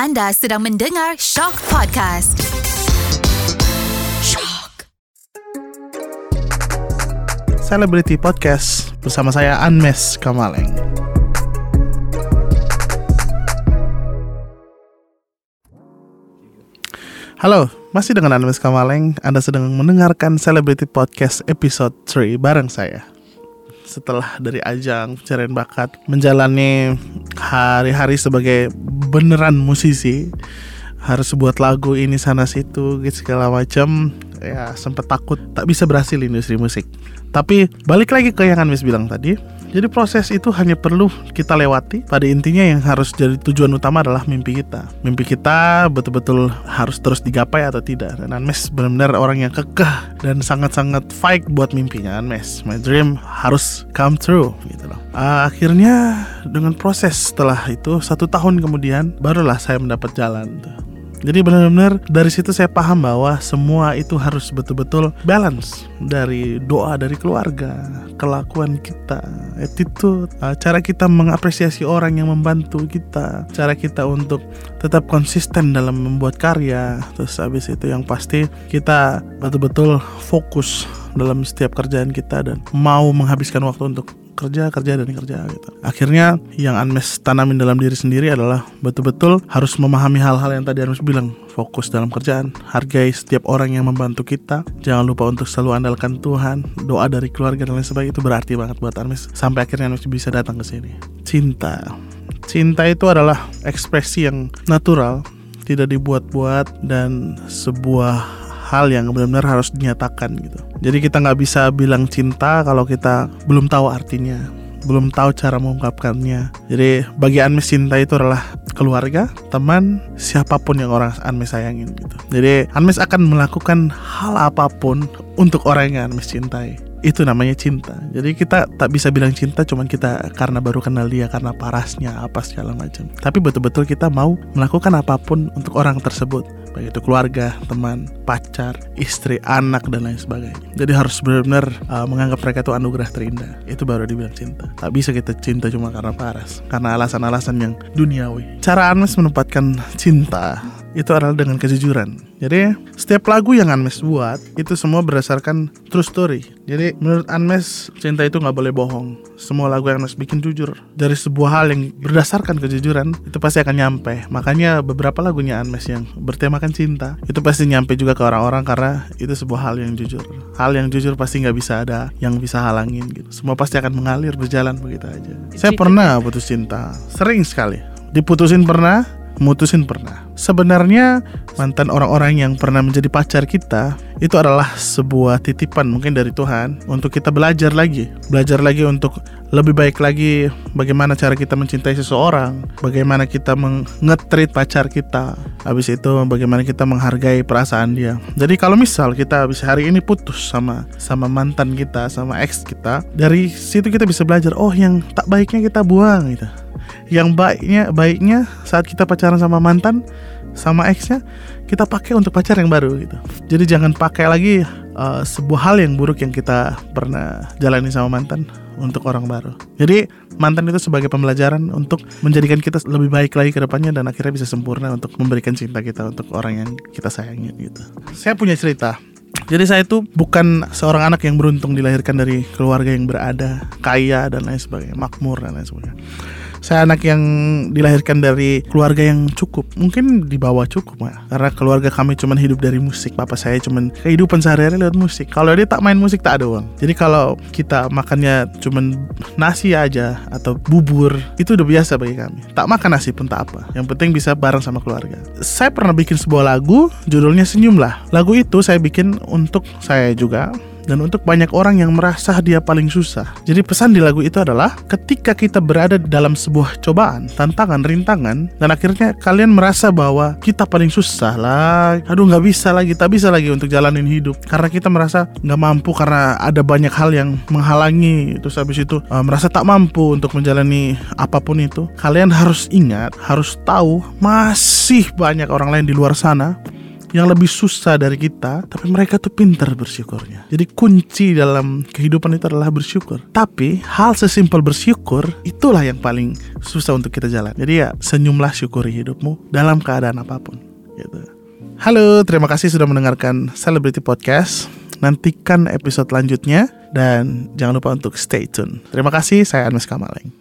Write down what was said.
Anda sedang mendengar Shock Podcast. Shock. Celebrity Podcast bersama saya Anmes Kamaleng. Halo, masih dengan Anmes Kamaleng. Anda sedang mendengarkan Celebrity Podcast episode 3 bareng saya. Setelah dari ajang pencarian bakat menjalani hari-hari sebagai beneran musisi, harus buat lagu ini sana situ gitu segala macam ya sempat takut tak bisa berhasil di industri musik. Tapi balik lagi ke yang Anmes bilang tadi jadi proses itu hanya perlu kita lewati pada intinya yang harus jadi tujuan utama adalah mimpi kita. Mimpi kita betul-betul harus terus digapai atau tidak. Dan Anmes benar-benar orang yang kekeh dan sangat-sangat fight buat mimpinya Anmes my dream harus come true gitu loh. Uh, akhirnya dengan proses setelah itu satu tahun kemudian barulah saya mendapat jalan tuh. Jadi benar-benar dari situ saya paham bahwa semua itu harus betul-betul balance dari doa dari keluarga, kelakuan kita, attitude, uh, cara kita mengapresiasi orang yang membantu kita, cara kita untuk tetap konsisten dalam membuat karya. Terus habis itu yang pasti kita betul-betul fokus dalam setiap kerjaan kita dan mau menghabiskan waktu untuk kerja kerja dan kerja gitu. Akhirnya yang Anmes tanamin dalam diri sendiri adalah betul-betul harus memahami hal-hal yang tadi Anmes bilang. Fokus dalam kerjaan, hargai setiap orang yang membantu kita, jangan lupa untuk selalu andalkan Tuhan, doa dari keluarga dan lain sebagainya. Itu berarti banget buat Anmes. Sampai akhirnya Anmes bisa datang ke sini. Cinta, cinta itu adalah ekspresi yang natural, tidak dibuat-buat dan sebuah hal yang benar-benar harus dinyatakan gitu. Jadi kita nggak bisa bilang cinta kalau kita belum tahu artinya, belum tahu cara mengungkapkannya. Jadi bagi Anmes cinta itu adalah keluarga, teman, siapa pun yang orang Anmes sayangin gitu. Jadi Anmes akan melakukan hal apa pun untuk orang yang Anmes cintai itu namanya cinta. Jadi kita tak bisa bilang cinta cuman kita karena baru kenal dia karena parasnya apa segala macam. Tapi betul-betul kita mau melakukan apa pun untuk orang tersebut, baik itu keluarga, teman, pacar, istri, anak dan lain sebagainya. Jadi harus benar-benar uh, menganggap mereka itu anugerah terindah. Itu baru dibilang cinta. Tak bisa kita cinta cuma karena paras, karena alasan-alasan yang duniawi. Cara Anmes menempatkan cinta itu adalah dengan kejujuran. Jadi setiap lagu yang Anmes buat itu semua berdasarkan true story. Jadi menurut Anmes cinta itu nggak boleh bohong. Semua lagu yang Anmes bikin jujur dari sebuah hal yang berdasarkan kejujuran itu pasti akan nyampe. Makanya beberapa lagunya Anmes yang bertemakan cinta itu pasti nyampe juga ke orang-orang karena itu sebuah hal yang jujur. Hal yang jujur pasti nggak bisa ada yang bisa halangin gitu. Semua pasti akan mengalir berjalan begitu aja. Saya pernah putus cinta, sering sekali. Diputusin pernah, mutusin pernah. Sebenarnya mantan orang-orang yang pernah menjadi pacar kita itu adalah sebuah titipan mungkin dari Tuhan untuk kita belajar lagi, belajar lagi untuk lebih baik lagi bagaimana cara kita mencintai seseorang, bagaimana kita mengetrit pacar kita, habis itu bagaimana kita menghargai perasaan dia. Jadi kalau misal kita habis hari ini putus sama sama mantan kita, sama ex kita, dari situ kita bisa belajar oh yang tak baiknya kita buang gitu yang baiknya baiknya saat kita pacaran sama mantan sama exnya kita pakai untuk pacar yang baru gitu. Jadi jangan pakai lagi uh, sebuah hal yang buruk yang kita pernah jalani sama mantan untuk orang baru. Jadi mantan itu sebagai pembelajaran untuk menjadikan kita lebih baik lagi ke depannya dan akhirnya bisa sempurna untuk memberikan cinta kita untuk orang yang kita sayangi gitu. Saya punya cerita. Jadi saya itu bukan seorang anak yang beruntung dilahirkan dari keluarga yang berada, kaya dan lain sebagainya, makmur dan lain sebagainya saya anak yang dilahirkan dari keluarga yang cukup. Mungkin di bawah cukup ya karena keluarga kami cuma hidup dari musik. Bapak saya cuma kehidupan sehari-hari lewat musik. Kalau dia tak main musik tak ada uang. Jadi kalau kita makannya cuma nasi aja atau bubur itu udah biasa bagi kami. Tak makan nasi pun tak apa. Yang penting bisa bareng sama keluarga. Saya pernah bikin sebuah lagu judulnya senyum lah lagu itu saya bikin untuk saya juga dan untuk banyak orang yang merasa dia paling susah. Jadi pesan di lagu itu adalah ketika kita berada dalam sebuah cobaan, tantangan, rintangan, dan akhirnya kalian merasa bahwa kita paling susah lah, aduh nggak bisa lagi, tak bisa lagi untuk jalanin hidup karena kita merasa nggak mampu karena ada banyak hal yang menghalangi. Terus habis itu uh, merasa tak mampu untuk menjalani apa pun itu. Kalian harus ingat, harus tahu masih banyak orang lain di luar sana yang lebih susah dari kita, tapi mereka tuh pinter bersyukurnya. Jadi kunci dalam kehidupan itu adalah bersyukur. Tapi hal sesimpel bersyukur itulah yang paling susah untuk kita jalan. Jadi ya senyumlah syukuri hidupmu dalam keadaan apa pun. Gitu. Halo, terima kasih sudah mendengarkan Celebrity Podcast. Nantikan episode lanjutnya dan jangan lupa untuk stay tune. Terima kasih, saya Anmes Kamaleng.